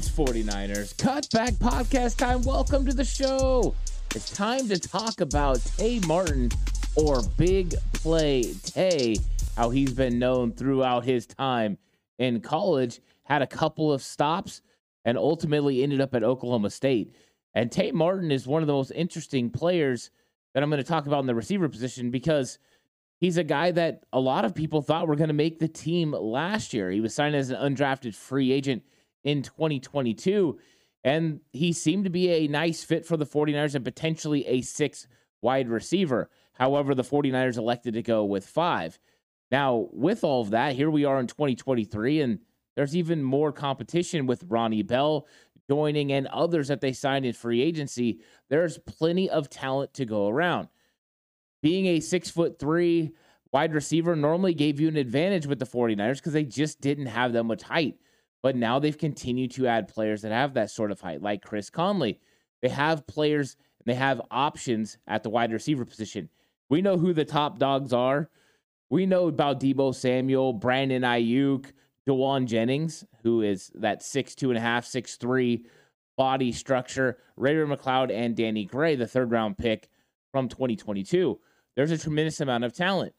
It's 49ers Cutback Podcast time. Welcome to the show. It's time to talk about Tay Martin or Big Play Tay, how he's been known throughout his time in college, had a couple of stops, and ultimately ended up at Oklahoma State. And Tay Martin is one of the most interesting players that I'm going to talk about in the receiver position because he's a guy that a lot of people thought were going to make the team last year. He was signed as an undrafted free agent in 2022. And he seemed to be a nice fit for the 49ers and potentially a six wide receiver. However, the 49ers elected to go with five. Now, with all of that, here we are in 2023, and there's even more competition with Ronnie Bell joining and others that they signed in free agency. There's plenty of talent to go around. Being a six foot three wide receiver normally gave you an advantage with the 49ers because they just didn't have that much height. But now they've continued to add players that have that sort of height, like Chris Conley. They have players and they have options at the wide receiver position. We know who the top dogs are. We know about Deebo Samuel, Brandon Aiyuk, Jauan Jennings, who is that six two and a half, six three body structure, Ray-Ray McCloud, and Danny Gray, the third round pick from 2022. There's a tremendous amount of talent.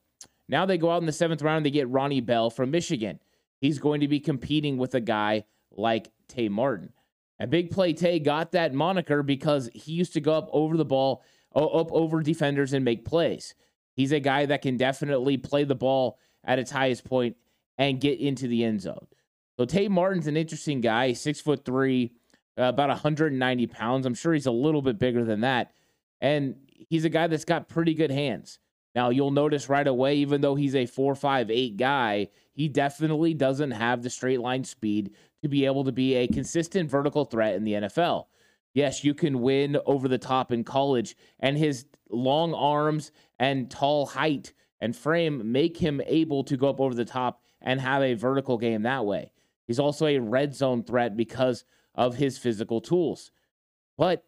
Now they go out in the seventh round they get Ronnie Bell from Michigan he's going to be competing with a guy like Tay Martin. And Big Play Tay got that moniker because he used to go up over the ball, up over defenders and make plays. He's a guy that can definitely play the ball at its highest point and get into the end zone. So Tay Martin's an interesting guy, six foot three, uh, about 190 pounds. I'm sure he's a little bit bigger than that. And he's a guy that's got pretty good hands. Now you'll notice right away, even though he's a four, five, eight guy, he definitely doesn't have the straight line speed to be able to be a consistent vertical threat in the NFL. Yes, you can win over the top in college, and his long arms and tall height and frame make him able to go up over the top and have a vertical game that way. He's also a red zone threat because of his physical tools. But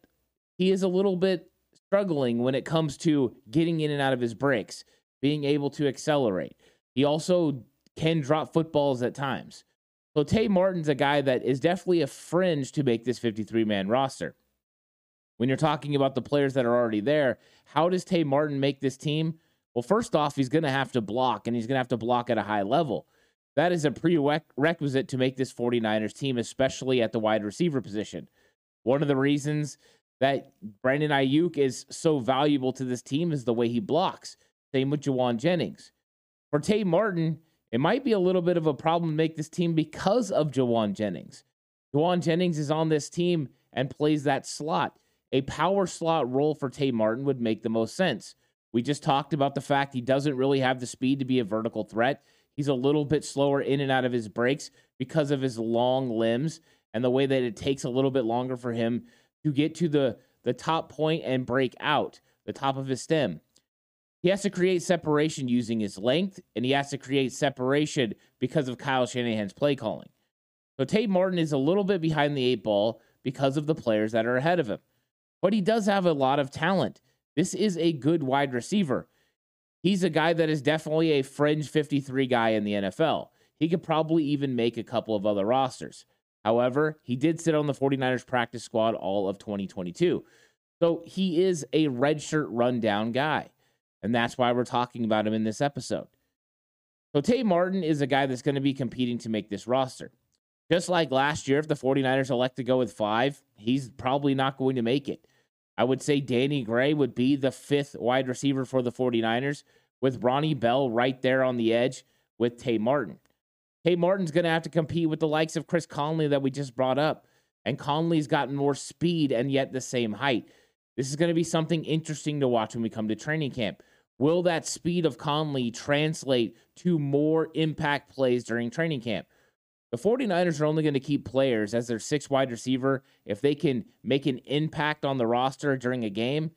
he is a little bit struggling when it comes to getting in and out of his breaks, being able to accelerate. He also can drop footballs at times. So Tay Martin's a guy that is definitely a fringe to make this 53 man roster. When you're talking about the players that are already there, how does Tay Martin make this team? Well, first off, he's going to have to block, and he's going to have to block at a high level. That is a prerequisite to make this 49ers team, especially at the wide receiver position. One of the reasons that Brandon Aiyuk is so valuable to this team is the way he blocks. Same with Jauan Jennings. For Tay Martin, it might be a little bit of a problem to make this team because of Jauan Jennings. Jauan Jennings is on this team and plays that slot. A power slot role for Tay Martin would make the most sense. We just talked about the fact he doesn't really have the speed to be a vertical threat. He's a little bit slower in and out of his breaks because of his long limbs and the way that it takes a little bit longer for him to get to the, the top point and break out the top of his stem. He has to create separation using his length, and he has to create separation because of Kyle Shanahan's play calling. So Tay Martin is a little bit behind the eight ball because of the players that are ahead of him. But he does have a lot of talent. This is a good wide receiver. He's a guy that is definitely a fringe 53 guy in the NFL. He could probably even make a couple of other rosters. However, he did sit on the 49ers practice squad all of 2022. So he is a redshirt rundown guy. And that's why we're talking about him in this episode. So Tay Martin is a guy that's going to be competing to make this roster. Just like last year, if the 49ers elect to go with five, he's probably not going to make it. I would say Danny Gray would be the fifth wide receiver for the 49ers, with Ronnie Bell right there on the edge with Tay Martin. Tay Martin's going to have to compete with the likes of Chris Conley that we just brought up. And Conley's gotten more speed and yet the same height. This is going to be something interesting to watch when we come to training camp. Will that speed of Conley translate to more impact plays during training camp? The 49ers are only going to keep players as their six wide receiver if they can make an impact on the roster during a game.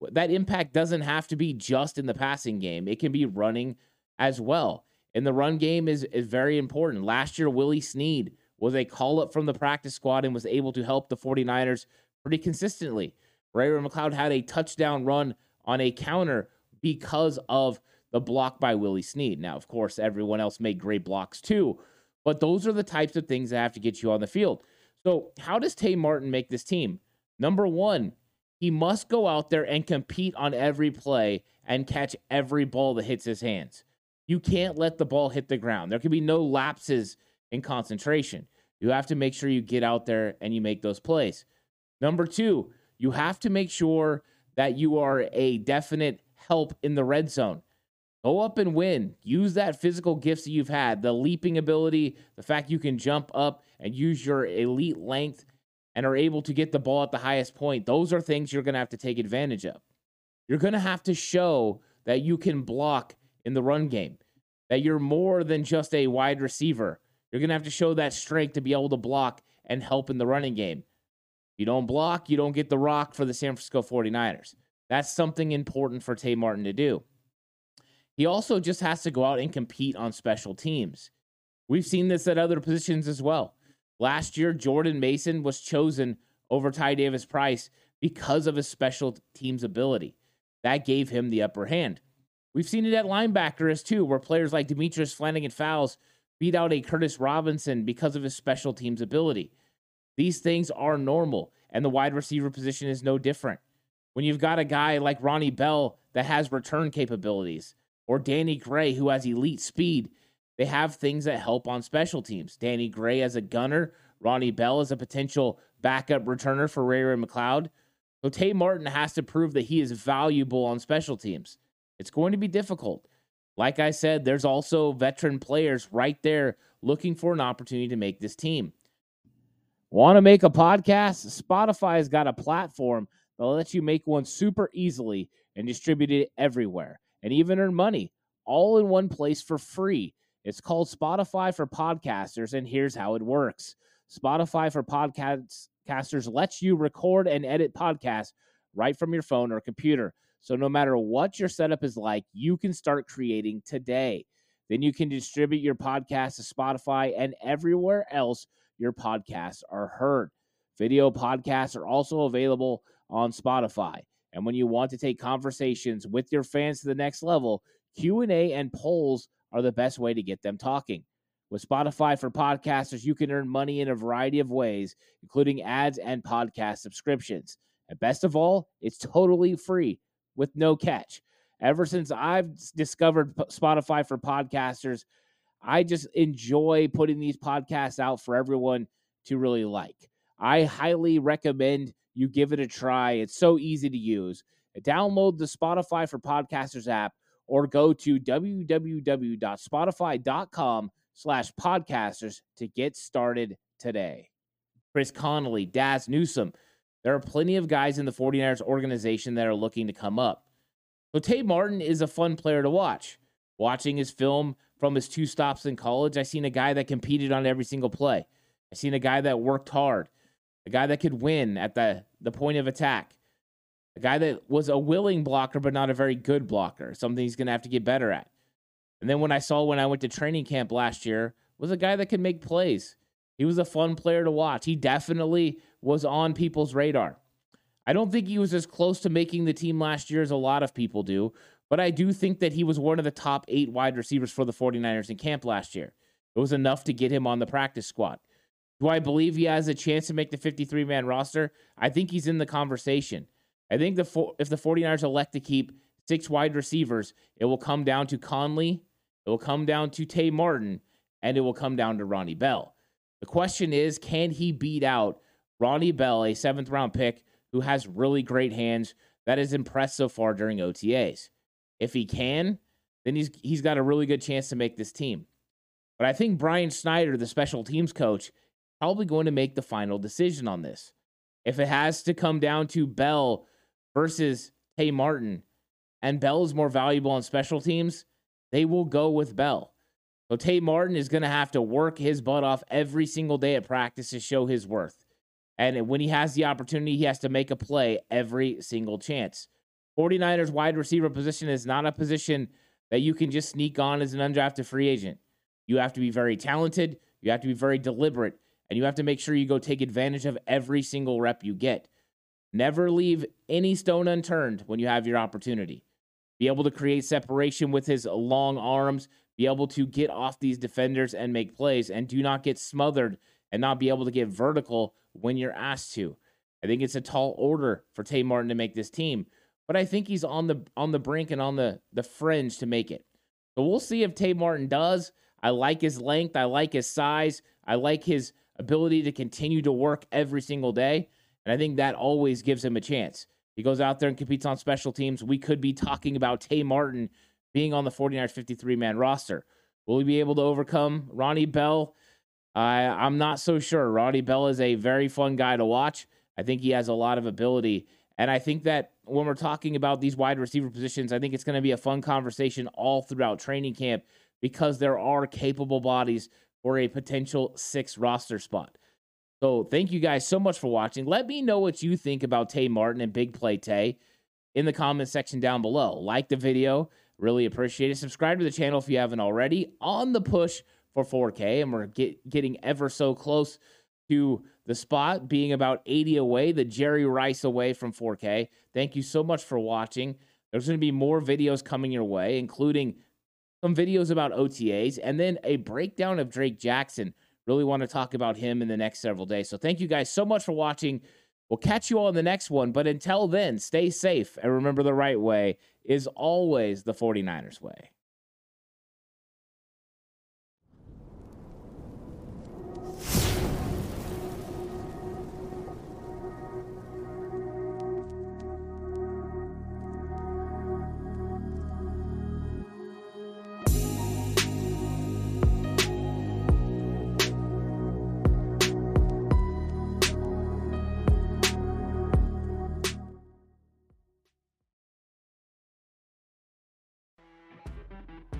That impact doesn't have to be just in the passing game, it can be running as well. And the run game is, is very important. Last year, Willie Snead was a call up from the practice squad and was able to help the 49ers pretty consistently. Ray McCloud had a touchdown run on a counter because of the block by Willie Snead. Now, of course, everyone else made great blocks too, but those are the types of things that have to get you on the field. So, how does Tay Martin make this team? Number one, he must go out there and compete on every play and catch every ball that hits his hands. You can't let the ball hit the ground. There can be no lapses in concentration. You have to make sure you get out there and you make those plays. Number two, you have to make sure that you are a definite help in the red zone. Go up and win. Use that physical gifts that you've had, the leaping ability, the fact you can jump up and use your elite length and are able to get the ball at the highest point. Those are things you're going to have to take advantage of. You're going to have to show that you can block in the run game, that you're more than just a wide receiver. You're going to have to show that strength to be able to block and help in the running game. You don't block, you don't get the rock for the San Francisco 49ers. That's something important for Tay Martin to do. He also just has to go out and compete on special teams. We've seen this at other positions as well. Last year, Jordan Mason was chosen over Ty Davis Price because of his special teams ability. That gave him the upper hand. We've seen it at linebacker as too, where players like Demetrius Flannigan-Fowles beat out a Curtis Robinson because of his special teams ability. These things are normal, and the wide receiver position is no different. When you've got a guy like Ronnie Bell that has return capabilities, or Danny Gray who has elite speed, they have things that help on special teams. Danny Gray as a gunner, Ronnie Bell as a potential backup returner for Ray Ray McCloud. So Tay Martin has to prove that he is valuable on special teams. It's going to be difficult. Like I said, there's also veteran players right there looking for an opportunity to make this team. Want to make a podcast? Spotify has got a platform that lets you make one super easily and distribute it everywhere and even earn money all in one place for free. It's called Spotify for Podcasters, and here's how it works Spotify for Podcasters lets you record and edit podcasts right from your phone or computer. So no matter what your setup is like, you can start creating today. Then you can distribute your podcast to Spotify and everywhere else your podcasts are heard. Video podcasts are also available on Spotify. And when you want to take conversations with your fans to the next level, Q&A and polls are the best way to get them talking. With Spotify for podcasters, you can earn money in a variety of ways, including ads and podcast subscriptions. And best of all, it's totally free with no catch. Ever since I've discovered Spotify for podcasters, I just enjoy putting these podcasts out for everyone to really like. I highly recommend you give it a try. It's so easy to use. Download the Spotify for Podcasters app or go to www.spotify.com slash podcasters to get started today. Chris Conley, Dazz Newsome, there are plenty of guys in the 49ers organization that are looking to come up. So Tay Martin is a fun player to watch. Watching his film from his two stops in college, I seen a guy that competed on every single play. I seen a guy that worked hard, a guy that could win at the, the point of attack, a guy that was a willing blocker but not a very good blocker, something he's going to have to get better at. And then when I saw when I went to training camp last year, was a guy that could make plays. He was a fun player to watch. He definitely was on people's radar. I don't think he was as close to making the team last year as a lot of people do, but I do think that he was one of the top eight wide receivers for the 49ers in camp last year. It was enough to get him on the practice squad. Do I believe he has a chance to make the 53 man roster? I think he's in the conversation. I think the if the 49ers elect to keep six wide receivers, it will come down to Conley, it will come down to Tay Martin, and it will come down to Ronnie Bell. The question is, can he beat out Ronnie Bell, a seventh round pick who has really great hands that has impressed so far during OTAs? If he can, then he's he's got a really good chance to make this team. But I think Brian Schneider, the special teams coach, probably going to make the final decision on this. If it has to come down to Bell versus Tay Martin, and Bell is more valuable on special teams, they will go with Bell. So Tay Martin is going to have to work his butt off every single day at practice to show his worth. And when he has the opportunity, he has to make a play every single chance. 49ers wide receiver position is not a position that you can just sneak on as an undrafted free agent. You have to be very talented, you have to be very deliberate, and you have to make sure you go take advantage of every single rep you get. Never leave any stone unturned when you have your opportunity. Be able to create separation with his long arms, be able to get off these defenders and make plays, and do not get smothered and not be able to get vertical when you're asked to. I think it's a tall order for Tay Martin to make this team, but I think he's on the on the brink and on the the fringe to make it. So we'll see if Tay Martin does. I like his length, I like his size, I like his ability to continue to work every single day. And I think that always gives him a chance. He goes out there and competes on special teams. We could be talking about Tay Martin being on the 49ers 53 man roster. Will he be able to overcome Ronnie Bell? I, I'm not so sure. Ronnie Bell is a very fun guy to watch. I think he has a lot of ability. And I think that when we're talking about these wide receiver positions, I think it's going to be a fun conversation all throughout training camp because there are capable bodies for a potential six roster spot. So thank you guys so much for watching. Let me know what you think about Tay Martin and Big Play Tay in the comment section down below. Like the video, really appreciate it. Subscribe to the channel if you haven't already. On the push for 4K, and we're get, getting ever so close to the spot being about 80 away, the Jerry Rice away from 4K. Thank you so much for watching. There's going to be more videos coming your way, including some videos about OTAs, and then a breakdown of Drake Jackson. Really want to talk about him in the next several days. So thank you guys so much for watching. We'll catch you all in the next one. But until then, stay safe and remember the right way is always the 49ers way.